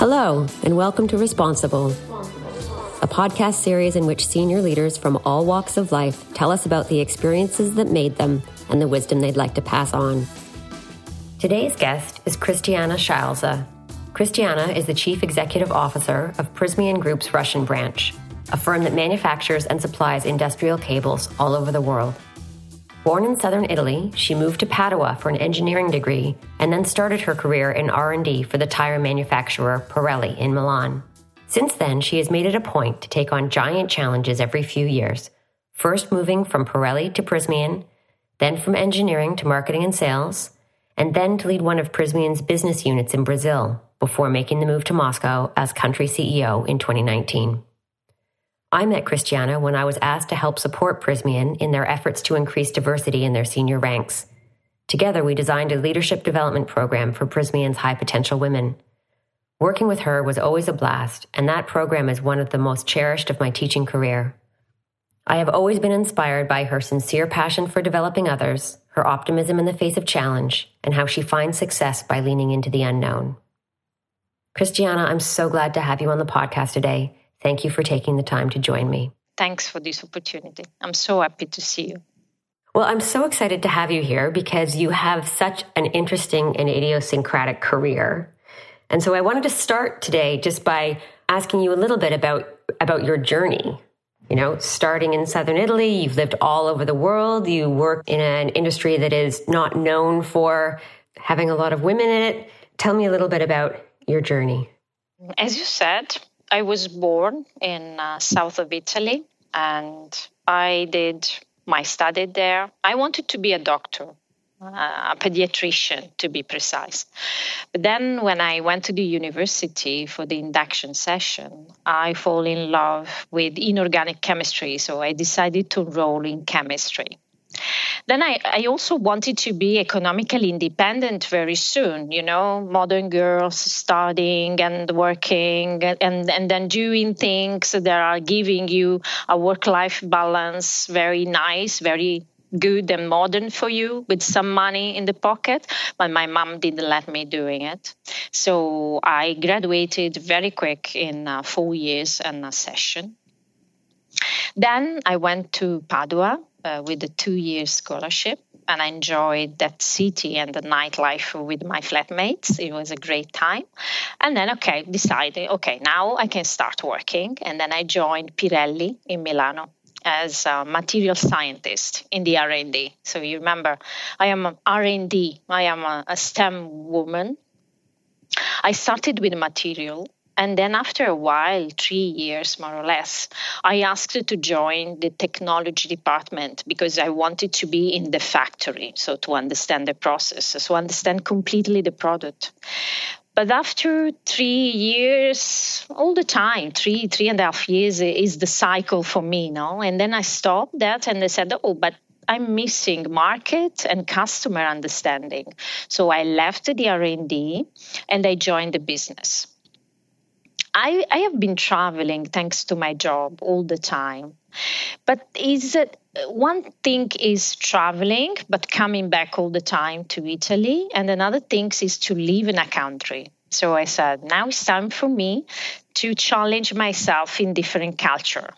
Hello, and welcome to Responsible, a podcast series in which senior leaders from all walks of life tell us about the experiences that made them and the wisdom they'd like to pass on. Today's guest is Christiana Scelza. Christiana is the Chief Executive Officer of Prysmian Group's Russian branch, a firm that manufactures and supplies industrial cables all over the world. Born in southern Italy, she moved to Padua for an engineering degree and then started her career in R&D for the tire manufacturer Pirelli in Milan. Since then, she has made it a point to take on giant challenges every few years, first moving from Pirelli to Prysmian, then from engineering to marketing and sales, and then to lead one of Prysmian's business units in Brazil before making the move to Moscow as country CEO in 2019. I met Christiana when I was asked to help support Prysmian in their efforts to increase diversity in their senior ranks. Together, we designed a leadership development program for Prysmian's high potential women. Working with her was always a blast, and that program is one of the most cherished of my teaching career. I have always been inspired by her sincere passion for developing others, her optimism in the face of challenge, and how she finds success by leaning into the unknown. Christiana, I'm so glad to have you on the podcast today. Thank you for taking the time to join me. Thanks for this opportunity. I'm so happy to see you. Well, I'm so excited to have you here because you have such an interesting and idiosyncratic career. And so I wanted to start today just by asking you a little bit about about your journey. You know, starting in southern Italy, you've lived all over the world, you work in an industry that is not known for having a lot of women in it. Tell me a little bit about your journey. As you said, I was born in uh, south of Italy and I did my study there. I wanted to be a doctor, uh, a pediatrician to be precise. But then when I went to the university for the induction session, I fall in love with inorganic chemistry, so I decided to enroll in chemistry. Then I, I also wanted to be economically independent very soon, you know, modern girls studying and working and, and then doing things that are giving you a work life balance, very nice, very good and modern for you with some money in the pocket. But my mom didn't let me doing it. So i graduated very quick in uh, four years and a session. Then i went to padua uh, with a two year scholarship and I enjoyed that city and the nightlife with my flatmates. It was a great time. And then, okay, decided, okay, now I can start working. And then I joined Pirelli in Milano as a material scientist in the R&D. So you remember, I am an R&D. I am a, a STEM woman. I started with material and then after a while, three years more or less, I asked to join the technology department because I wanted to be in the factory, so to understand the process, so understand completely the product. But after three years, all the time, three, three and a half years is the cycle for me, no? And then I stopped that and I said, oh, but I'm missing market and customer understanding. So I left the R&D and I joined the business. I, I have been traveling thanks to my job all the time. But is it one thing is traveling, but coming back all the time to Italy, and another thing is to live in a country. So I said, now it's time for me to challenge myself in different culture.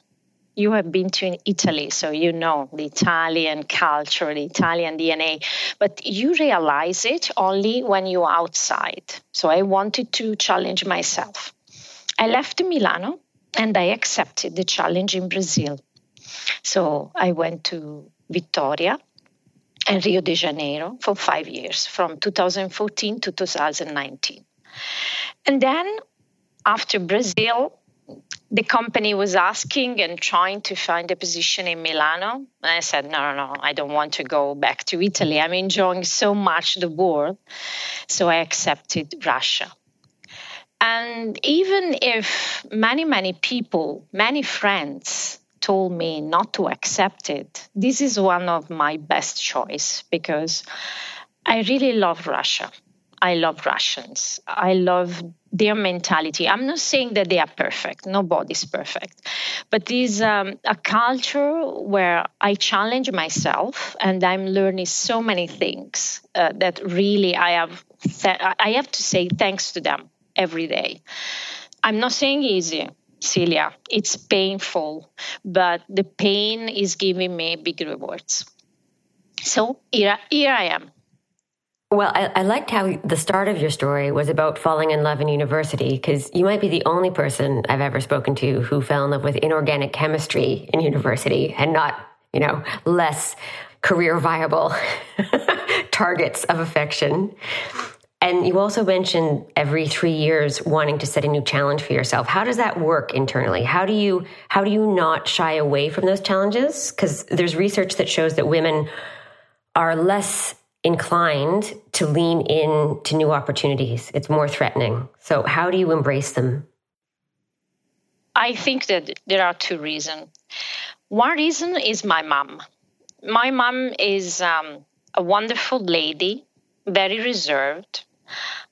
You have been to Italy, so you know the Italian culture, the Italian DNA, but you realize it only when you're outside. So I wanted to challenge myself. I left Milano and I accepted the challenge in Brazil. So I went to Vitória and Rio de Janeiro for five years, from 2014 to 2019. And then after Brazil, the company was asking and trying to find a position in Milano. And I said, no, no, no, I don't want to go back to Italy. I'm enjoying so much the world. So I accepted Russia. And even if many, many people, many friends told me not to accept it, this is one of my best choice because I really love Russia. I love Russians. I love their mentality. I'm not saying that they are perfect. Nobody's perfect. But it's um, a culture where I challenge myself and I'm learning so many things uh, that really I have, th- I have to say thanks to them every day. I'm not saying easy, Celia. It's painful, but the pain is giving me big rewards. So here, here I am. Well, I, I, liked how the start of your story was about falling in love in university because you might be the only person I've ever spoken to who fell in love with inorganic chemistry in university and not, you know, less career viable targets of affection. And you also mentioned every three years wanting to set a new challenge for yourself. How does that work internally? How do you how do you not shy away from those challenges? Because there's research that shows that women are less inclined to lean in to new opportunities. It's more threatening. So, how do you embrace them? I think that there are two reasons. One reason is my mom. My mom is um, a wonderful lady, very reserved,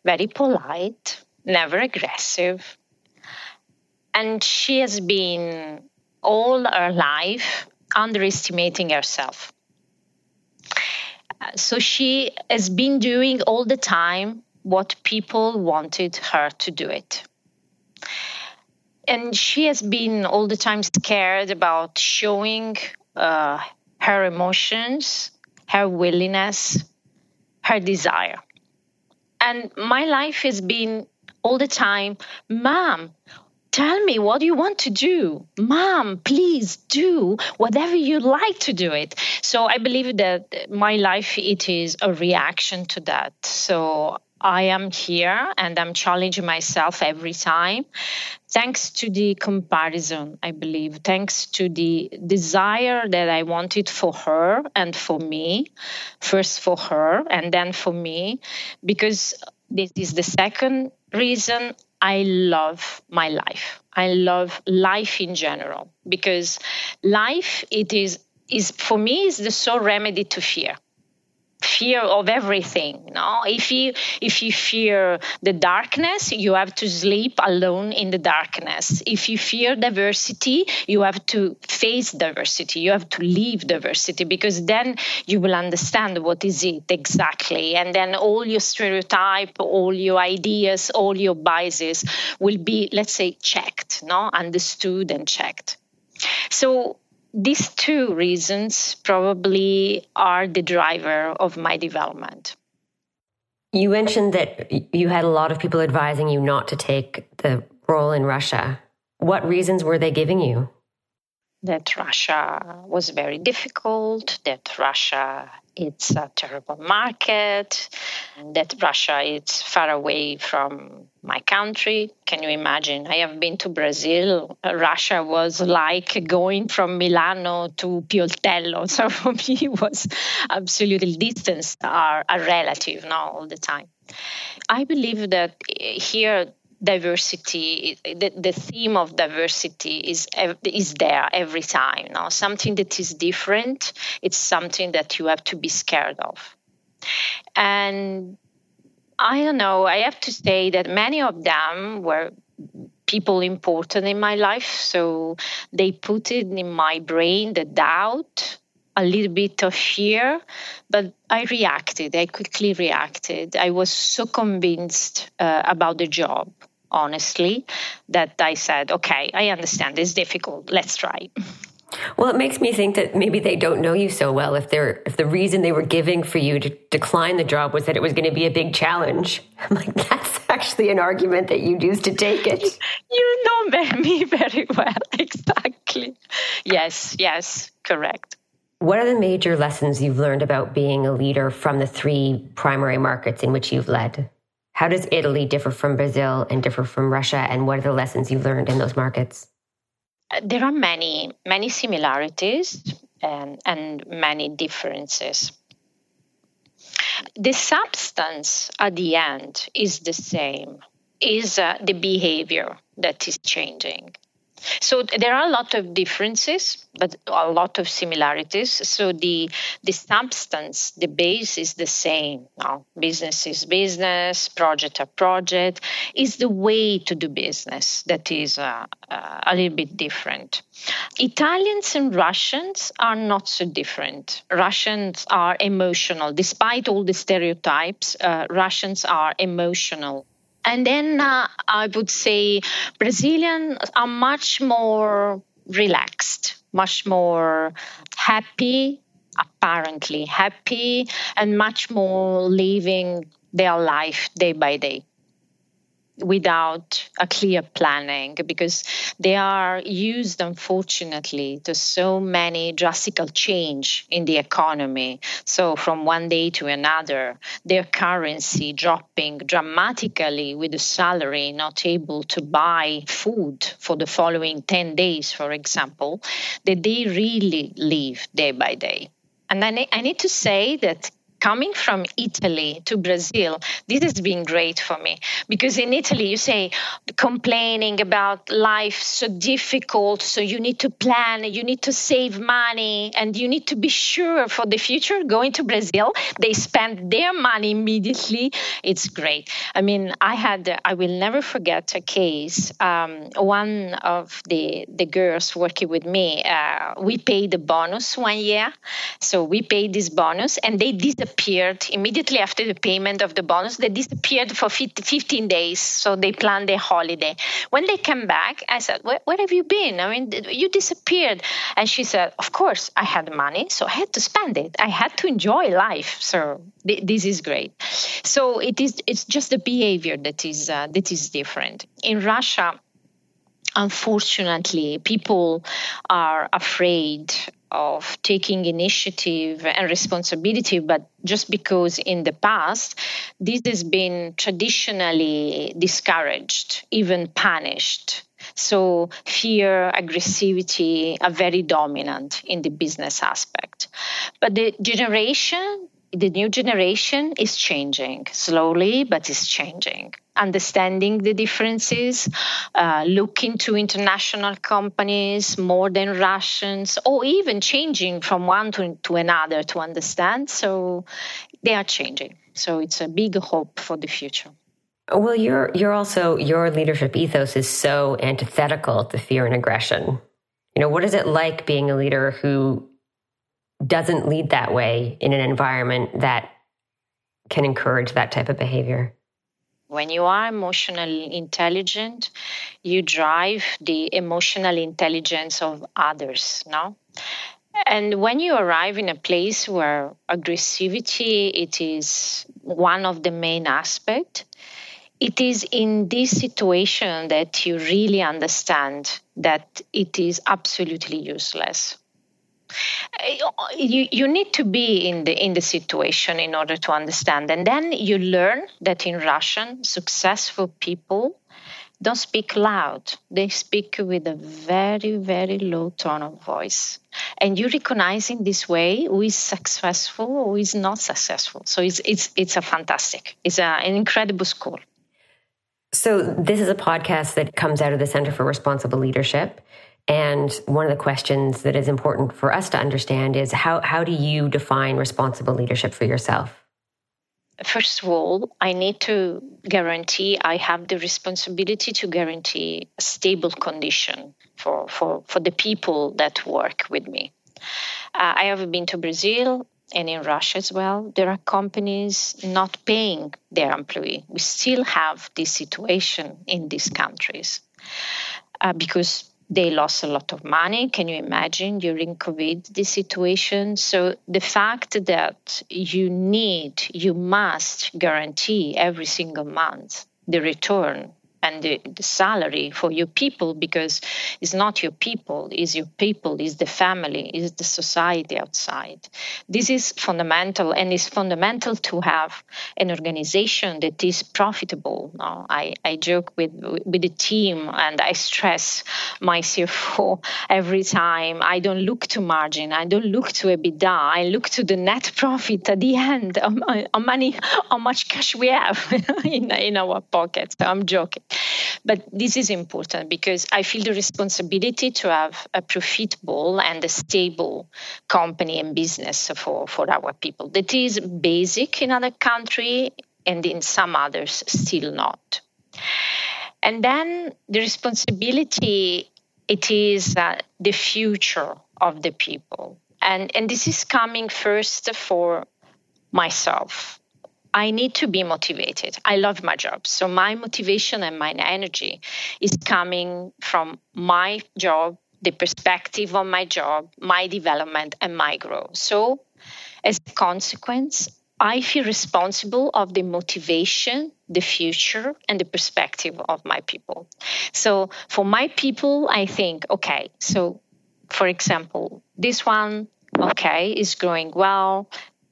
very polite, never aggressive. And she has been all her life underestimating herself so she has been doing all the time what people wanted her to do it. And she has been all the time scared about showing uh, her emotions, her willingness, her desire. And my life has been all the time, Mom, tell me what you want to do? Mom please do whatever you like to do it. So i believe that my life it is a reaction to that. So i am here and i'm challenging myself every time. Thanks to the comparison i believe. Thanks to the desire that i wanted for her and for me. First for her and then for me. Because this is the second reason I love my life. I love life in general. Because life it is is for me is the sole remedy to fear fear of everything no if you if you fear the darkness you have to sleep alone in the darkness. If you fear diversity you have to face diversity. You have to leave diversity because then you will understand what is it exactly. And then all your stereotype all your ideas all your biases will be let's say checked no? Understood and checked. So these two reasons probably are the driver of my development. You mentioned that you had a lot of people advising you not to take the role in Russia. What reasons were they giving you? That Russia was very difficult, that Russia it's a terrible market, that Russia is far away from my country. Can you imagine? I have been to Brazil. Russia was like going from Milano to Pioltello. So for me, it was absolutely distance are, a relative, not all the time. I believe that here diversity the, the theme of diversity is is there every time now something that is different it's something that you have to be scared of and i don't know i have to say that many of them were people important in my life so they put it in my brain the doubt a little bit of fear, but I reacted. I quickly reacted. I was so convinced uh, about the job honestly, that I said, okay, I understand it's difficult. Let's try. Well, it makes me think that maybe they don't know you so well. If they're if the reason they were giving for you to decline the job was that it was going to be a big challenge, I'm like, that's actually an argument that you'd use to take it. You know me very well, exactly. Yes, yes, correct. What are the major lessons you've learned about being a leader from the three primary markets in which you've led? How does Italy differ from Brazil and differ from Russia? And what are the lessons you've learned in those markets? There are many, many similarities and, and many differences. The substance at the end is the same, is uh, the behavior that is changing. So there are a lot of differences, but a lot of similarities. So the the substance, the base is the same. Now, business is business, project a project. Is the way to do business that is uh, uh, a little bit different. Italians and Russians are not so different. Russians are emotional, despite all the stereotypes. Uh, Russians are emotional And then uh, I would say Brazilians are much more relaxed, much more happy, apparently happy, and much more living their life day by day without a clear planning because they are used unfortunately to so many drastic change in the economy. So from one day to another their currency dropping dramatically with the salary not able to buy food for the following 10 days for example that they really live day by day. And I need to say that coming from Italy to Brazil, this has been great for me because in Italy you say complaining about life so difficult, so you need to plan, you need to save money, and you need to be sure for the future. Going to Brazil, they spend their money immediately. It's great. I mean, I had, I will never forget a case. Um, one of the the girls working with me, uh, we paid the bonus one year, so we paid this bonus, and they disappeared disappeared immediately after the payment of the bonus. They disappeared for 15 days, so they planned their holiday. When they came back, I said, where, where, have you been? I mean, you disappeared." And she said, "Of course, I had money, so I had to spend it. I had to enjoy life. So th- this is great." So it is. It's just the behavior that is uh, that is different in Russia unfortunately, people are afraid of taking initiative and responsibility, but just because in the past this has been traditionally discouraged, even punished. So, fear, aggressivity are very dominant in the business aspect. But the generation the new generation is changing slowly, but it's changing. Understanding the differences, uh, looking to international companies more than Russians, or even changing from one to, to another to understand. So they are changing. So it's a big hope for the future. Well, you're you're also your leadership ethos is so antithetical to fear and aggression. You know, what is it like being a leader who doesn't lead that way in an environment that can encourage that type of behavior? When you are emotionally intelligent, you drive the emotional intelligence of others, no? And when you arrive in a place where aggressivity it is one of the main aspects, it is in this situation that you really understand that it is absolutely useless Uh, you, you need to be in the in the situation in order to understand. And then you learn that in russian successful people don't speak loud. They speak with a very very low tone of voice. And you recognize in this way who is successful who is not successful. So it's it's it's a fantastic it's a, an incredible school. So this is a podcast that comes out of the center for responsible leadership and one of the questions that is important for us to understand is how, how do you define responsible leadership for yourself? First of all, I need to guarantee I have the responsibility to guarantee a stable condition for, for, for the people that work with me. Uh, I have been to Brazil and in Russia as well. There are companies not paying their employee. We still have this situation in these countries uh, because they lost a lot of money. Can you imagine during COVID the situation? So the fact that you need, you must guarantee every single month the return and the, the, salary for your people because it's not your people is your people is the family is the society outside. This is fundamental and it's fundamental to have an organization that is profitable. Now i, I joke with with the team and i stress my cfo every time i don't look to margin i don't look to ebitda i look to the net profit at the end how money how much cash we have in, in our pockets i'm joking but this is important because I feel the responsibility to have a profitable and a stable company and business for, for our people. That is basic in other countries and in some others still not. And then the responsibility it is uh, the future of the people. And, and this is coming first for myself I need to be motivated. I love my job. So my motivation and my energy is coming from my job, the perspective on my job, my development, and my growth. So as a consequence, I feel responsible of the motivation, the future, and the perspective of my people. So for my people, I think, okay, so for example, this one, okay, is growing well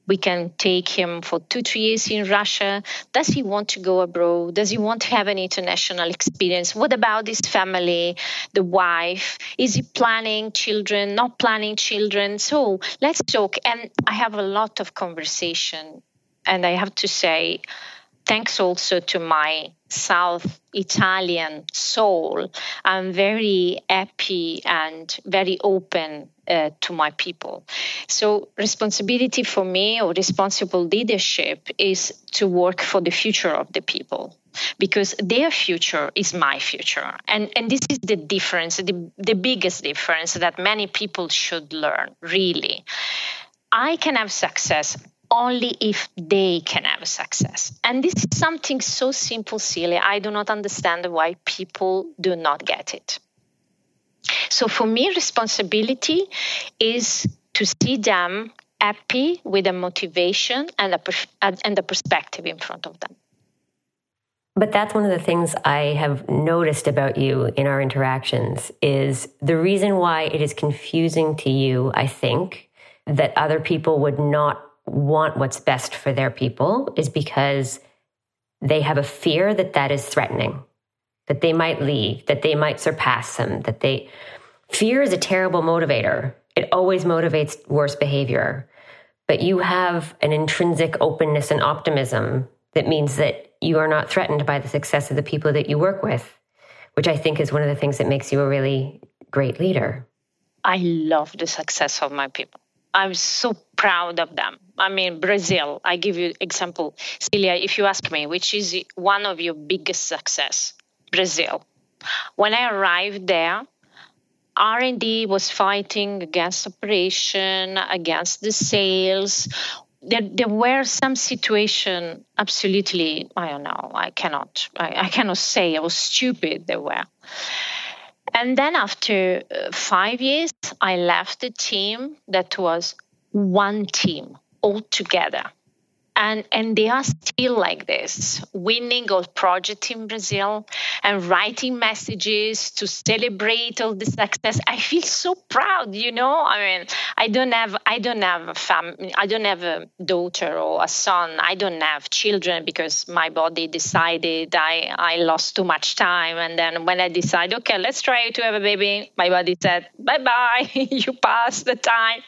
we can take him for two, three years in Russia. Does he want to go abroad? Does he want to have an international experience? What about his family, the wife? Is he planning children, not planning children? So let's talk. And I have a lot of conversation. And I have to say, thanks also to my South Italian soul, I'm very happy and very open uh, to my people. So, responsibility for me or responsible leadership is to work for the future of the people because their future is my future. And, and this is the difference, the, the biggest difference that many people should learn, really. I can have success only if they can have success. And this is something so simple, silly. I do not understand why people do not get it. So for me, responsibility is to see them happy with a motivation and a, and a perspective in front of them. But that's one of the things I have noticed about you in our interactions is the reason why it is confusing to you, I think, that other people would not want what's best for their people is because they have a fear that that is threatening, that they might leave, that they might surpass them, that they. Fear is a terrible motivator. It always motivates worse behavior. But you have an intrinsic openness and optimism that means that you are not threatened by the success of the people that you work with, which I think is one of the things that makes you a really great leader. I love the success of my people. I'm so proud of them. I mean, Brazil, I give you example. Celia, if you ask me, which is one of your biggest success? Brazil. When I arrived there, R&D was fighting against operation, against the sales. There, there were some situation absolutely, I don't know, I cannot, I, I cannot say, was stupid there were. And then after uh, five years, I left the team that was one team all together and and they are still like this winning all projects in brazil and writing messages to celebrate all the success. I feel so proud you know? I mean i don't have i don't have a family i don't have a daughter or a son. I don't have children because my body decided i i lost too much time. And then when i decided okay let's try to have a baby my body said bye bye you passed the time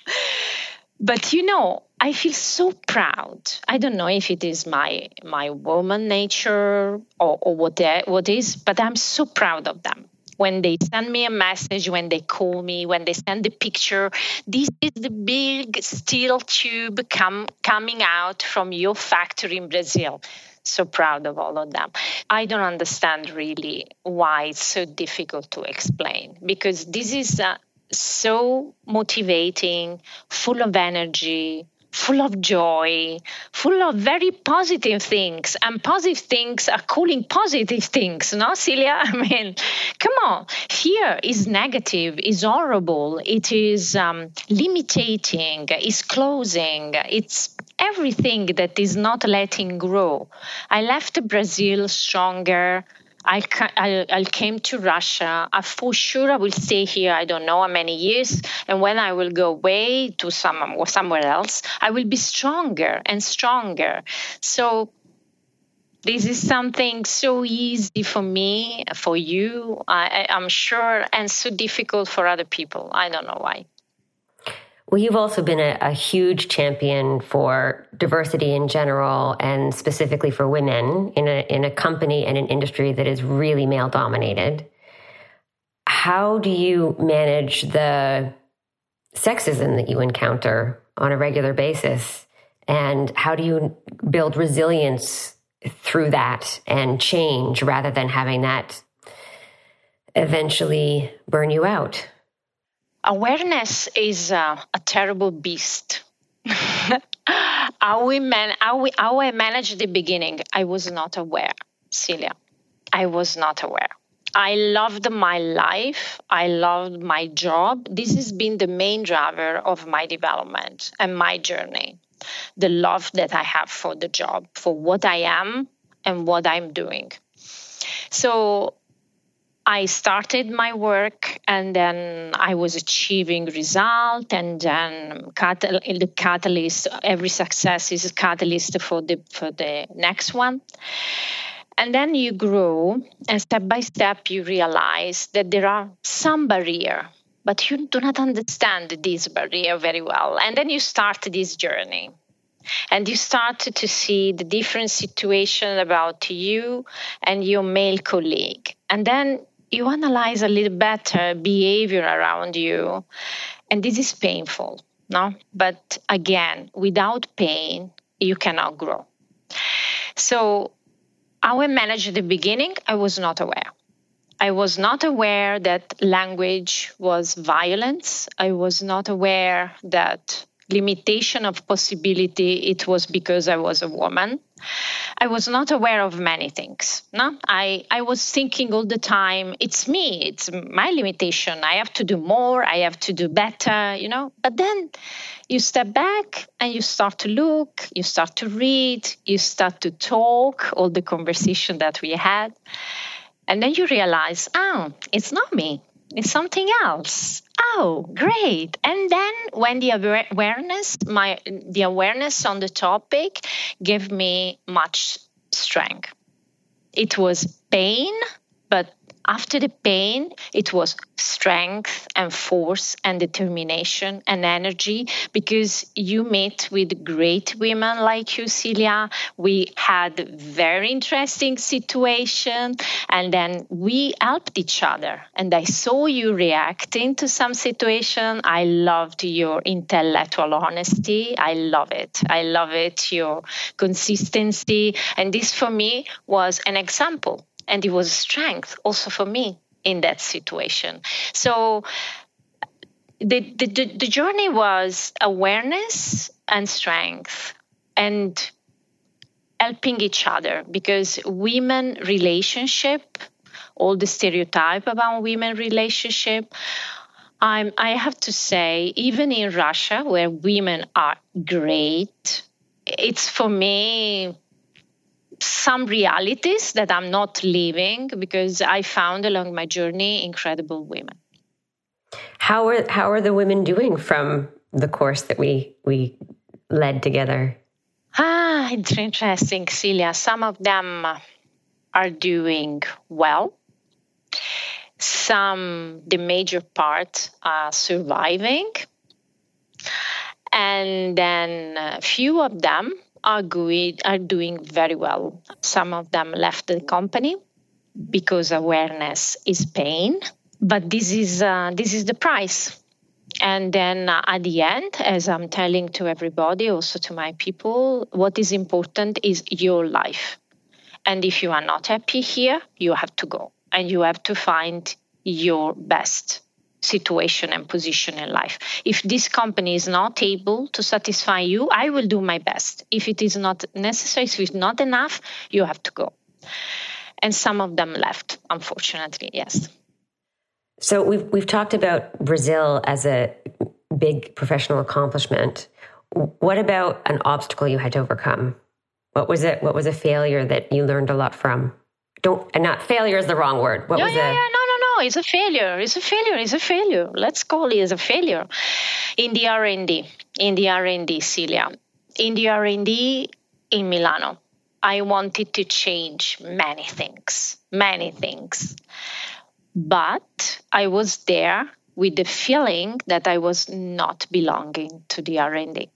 but you know i feel so proud. I don't know if it is my my woman nature or, or what what is but i'm so proud of them. When they send me a message when they call me when they send the picture this is the big steel tube come, coming out from your factory in brazil. So proud of all of them. I don't understand really why it's so difficult to explain because this is uh, so motivating, full of energy, full of joy, full of very positive things. And positive things are calling positive things, no, Celia? I mean, come on. Fear is negative, is horrible, it is um, limiting, is closing, it's everything that is not letting grow. I left Brazil stronger, I, I, I came to Russia. I, for sure, I will stay here. I don't know how many years. And when I will go away to some or somewhere else, I will be stronger and stronger. So this is something so easy for me, for you, I, I'm sure, and so difficult for other people. I don't know why. Well, you've also been a, a, huge champion for diversity in general and specifically for women in a, in a company and an industry that is really male dominated. How do you manage the sexism that you encounter on a regular basis? And how do you build resilience through that and change rather than having that eventually burn you out? Awareness is uh, a terrible beast. how we man how we how I managed the beginning, I was not aware, Celia. I was not aware. I loved my life. I loved my job. This has been the main driver of my development and my journey. The love that I have for the job, for what I am and what I'm doing. So I started my work and then I was achieving result and then catal- the catalyst every success is a catalyst for the for the next one. And then you grow and step by step you realize that there are some barrier but you do not understand this barrier very well. And then you start this journey. And you start to see the different situation about you and your male colleague. And then you analyze a little better behavior around you and this is painful no? But again without pain you cannot grow. So how i managed at the beginning i was not aware. I was not aware that language was violence. I was not aware that limitation of possibility it was because i was a woman. I was not aware of many things no? I i was thinking all the time it's me it's my limitation. I have to do more i have to do better you know? But then you step back and you start to look you start to read you start to talk all the conversation that we had. And then you realize oh it's not me it's something else. Oh great. And then when the awareness my the awareness on the topic gave me much strength. It was pain but after the pain, it was strength and force and determination and energy because you met with great women like you, Celia. We had very interesting situation and then we helped each other. And I saw you reacting to some situation. I loved your intellectual honesty. I love it. I love it, your consistency. And this for me was an example and it was strength also for me in that situation. So the, the, the journey was awareness and strength and helping each other because women relationship all the stereotype about women relationship I'm, i have to say even in russia where women are great it's for me some realities that I'm not living because I found along my journey incredible women. How are how are the women doing from the course that we we led together? Ah, it's interesting, Celia. Some of them are doing well. Some, the major part, are surviving. And then a few of them are good, are doing very well. Some of them left the company because awareness is pain, but this is uh, this is the price. And then uh, at the end, as I'm telling to everybody, also to my people, what is important is your life. And if you are not happy here, you have to go and you have to find your best situation and position in life. If this company is not able to satisfy you, I will do my best. If it is not necessary, if it's not enough, you have to go. And some of them left, unfortunately, yes. So we've we've talked about Brazil as a big professional accomplishment. What about an obstacle you had to overcome? What was it? What was a failure that you learned a lot from? Don't and not failure is the wrong word. What yeah, was yeah, a yeah, no, it's a failure. It's a failure. It's a failure. Let's call it as a failure. In the R&D, in the R&D, Celia, in the R&D in Milano, I wanted to change many things, many things. But I was there with the feeling that I was not belonging to the R&D.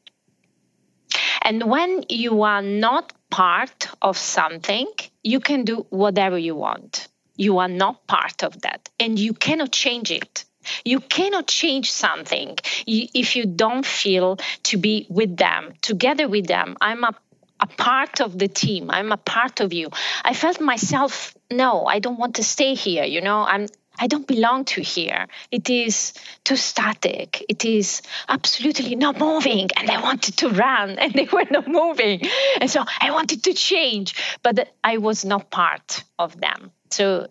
And when you are not part of something, you can do whatever you want you are not part of that and you cannot change it you cannot change something if you don't feel to be with them together with them i'm a, a part of the team i'm a part of you i felt myself no i don't want to stay here you know i'm I don't belong to here. It is too static. It is absolutely not moving. And I wanted to run and they were not moving. And so I wanted to change, but I was not part of them. So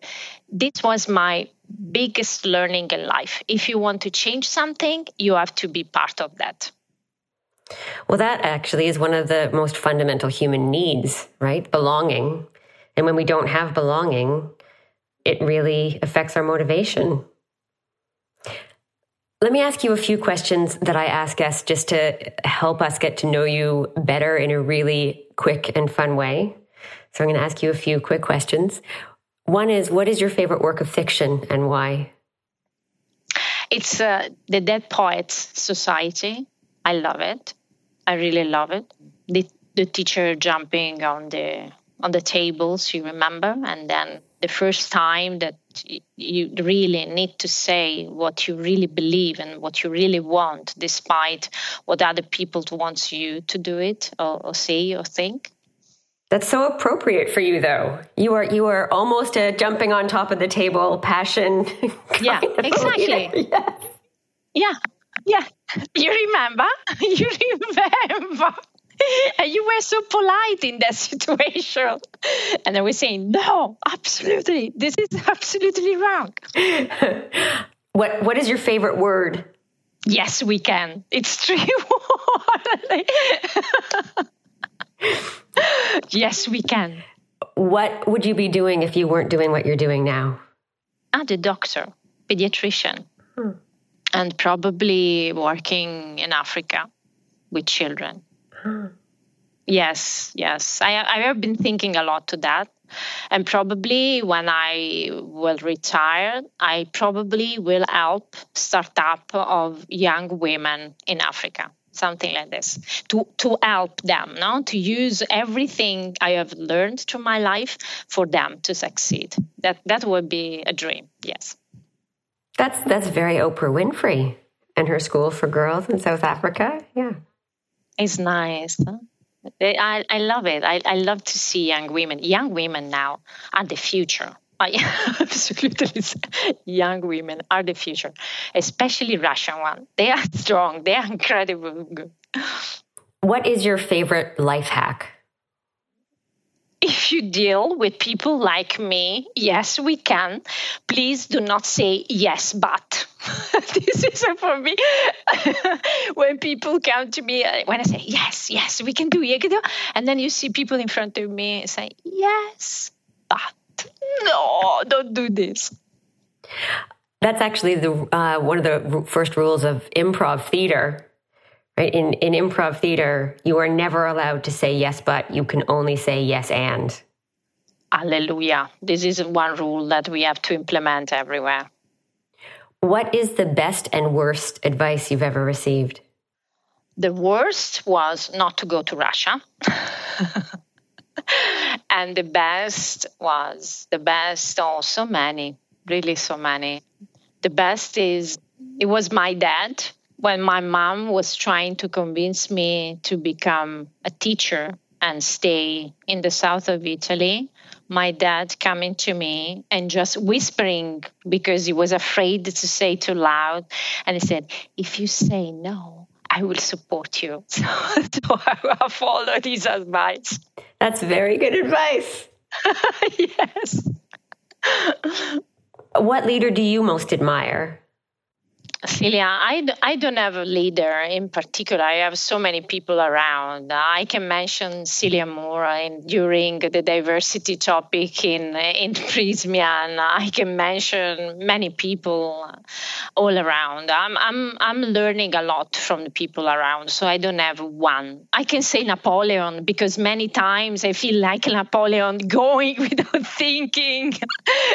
this was my biggest learning in life. If you want to change something, you have to be part of that. Well, that actually is one of the most fundamental human needs, right? Belonging. And when we don't have belonging, it really affects our motivation. Let me ask you a few questions that I ask guests just to help us get to know you better in a really quick and fun way. So I'm going to ask you a few quick questions. One is what is your favorite work of fiction and why? It's uh, The Dead Poets Society. I love it. I really love it. The, the teacher jumping on the on the tables, you remember, and then the first time that you really need to say what you really believe and what you really want, despite what other people want you to do it or, or say or think. That's so appropriate for you, though. You are you are almost a jumping on top of the table passion. Yeah, exactly. Yes. Yeah, yeah. You remember? You remember? and you were so polite in that situation. And I was saying, no, absolutely, this is absolutely wrong. what What is your favorite word? Yes, we can. It's true. yes, we can. What would you be doing if you weren't doing what you're doing now? I'm a doctor, pediatrician, hmm. and probably working in Africa with children. Hmm. Yes, yes. I, I have been thinking a lot to that. And probably when I will retire, I probably will help start up of young women in Africa something like this to to help them no? To use everything i have learned through my life for them to succeed. That that would be a dream yes. That's that's very oprah winfrey and her school for girls in south africa yeah. It's nice huh? I, I love it. I, I love to see young women. Young women now are the future absolutely young women are the future especially russian one. They are strong. They are incredible. Good. What is your favorite life hack? If you deal with people like me yes we can. Please do not say yes but. This is for me. When people come to me uh, when i say yes yes we can do it. And then you see people in front of me say yes but no, don't do this. That's actually the uh, one of the first rules of improv theater. Right in in improv theater, you are never allowed to say yes, but you can only say yes and. Hallelujah! This is one rule that we have to implement everywhere. What is the best and worst advice you've ever received? The worst was not to go to Russia. and the best was the best oh so many really so many. The best is it was my dad when my mom was trying to convince me to become a teacher and stay in the south of italy. My dad coming to me and just whispering because he was afraid to say too loud. And he said if you say no I will support you. So, so I followed his advice. That's very good advice. yes. What leader do you most admire? Celia, I, I don't have a leader in particular. I have so many people around. I can mention Celia Moore in, during the diversity topic in in Prysmian. I can mention many people all around. I'm I'm I'm learning a lot from the people around. So I don't have one. I can say Napoleon because many times I feel like Napoleon going without thinking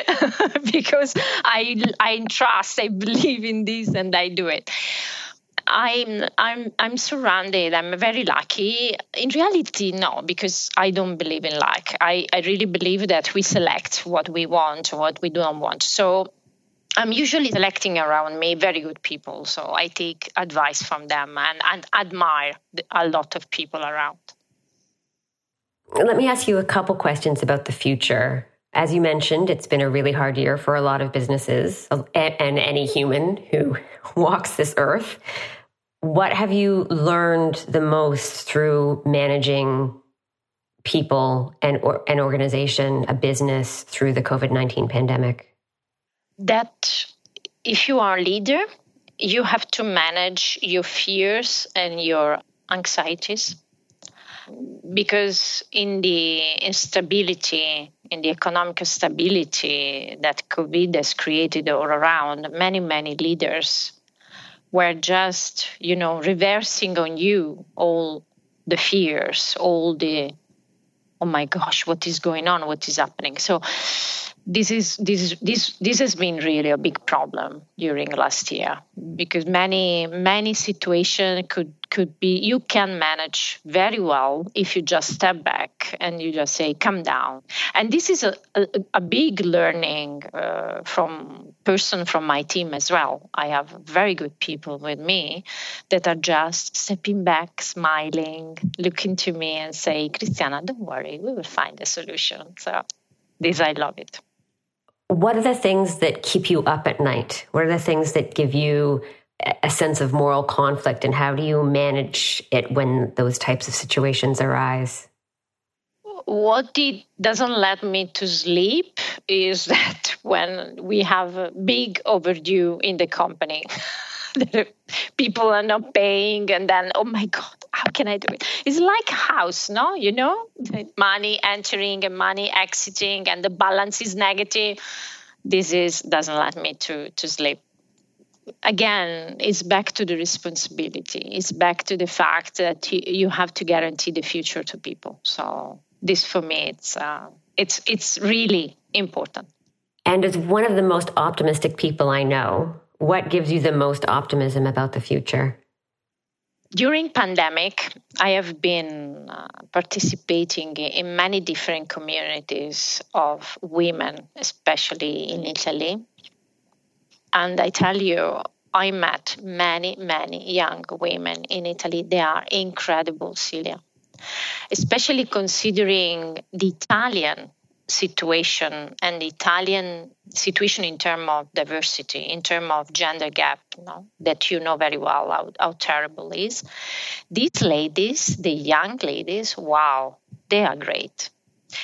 because I I trust, I believe in this and I do it. I'm I'm I'm surrounded. I'm very lucky. In reality, no, because I don't believe in luck. I, I really believe that we select what we want, what we don't want. So I'm usually selecting around me very good people. So I take advice from them and, and admire a lot of people around. Let me ask you a couple questions about the future. As you mentioned, it's been a really hard year for a lot of businesses and any human who walks this earth. What have you learned the most through managing people and or, an organization, a business through the COVID 19 pandemic? That if you are a leader, you have to manage your fears and your anxieties because in the instability in the economic stability that covid has created all around many many leaders were just you know reversing on you all the fears all the oh my gosh what is going on? What is happening? So this is this this this has been really a big problem during last year because many many situations could could be you can manage very well if you just step back and you just say come down. And this is a, a, a big learning uh, from person from my team as well. I have very good people with me that are just stepping back smiling looking to me and say cristiana don't worry we will find a solution. So this i love it what are the things that keep you up at night? What are the things that give you a sense of moral conflict, and how do you manage it when those types of situations arise? What it doesn't let me to sleep is that when we have a big overdue in the company, people are not paying, and then, oh my God, how can I do it? It's like house, no? You know, money entering and money exiting, and the balance is negative. This is doesn't let me to to sleep. Again, it's back to the responsibility. It's back to the fact that you, you have to guarantee the future to people. So this, for me, it's uh, it's it's really important. And as one of the most optimistic people I know, what gives you the most optimism about the future? During pandemic i have been uh, participating in many different communities of women especially in italy. And i tell you i met many many young women in italy. They are incredible celia especially considering the italian situation and the Italian situation in terms of diversity, in terms of gender gap, you know, that you know very well how, how terrible is. These ladies, the young ladies, wow, they are great.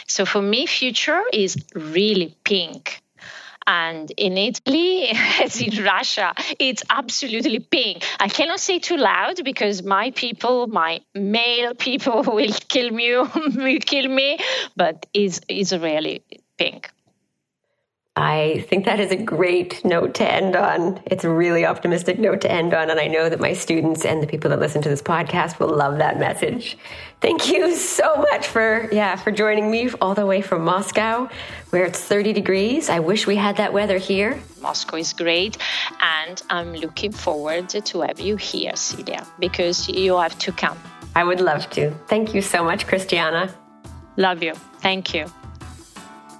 So for me, future is really pink. And in Italy, as in Russia, it's absolutely pink. I cannot say too loud because my people, my male people, will kill me. will kill me. But it's, it's really pink. I think that is a great note to end on. It's a really optimistic note to end on. And I know that my students and the people that listen to this podcast will love that message. Thank you so much for, yeah, for joining me all the way from Moscow, where it's 30 degrees. I wish we had that weather here. Moscow is great. And I'm looking forward to have you here, Celia, because you have to come. I would love to. Thank you so much, Christiana. Love you. Thank you.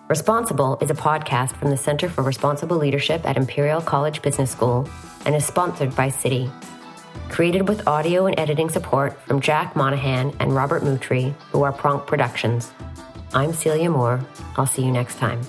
Responsible is a podcast from the Center for Responsible Leadership at Imperial College Business School and is sponsored by Citi. Created with audio and editing support from Jack Monahan and Robert Moutry, who are Prompt Productions. I'm Celia Moore. I'll see you next time.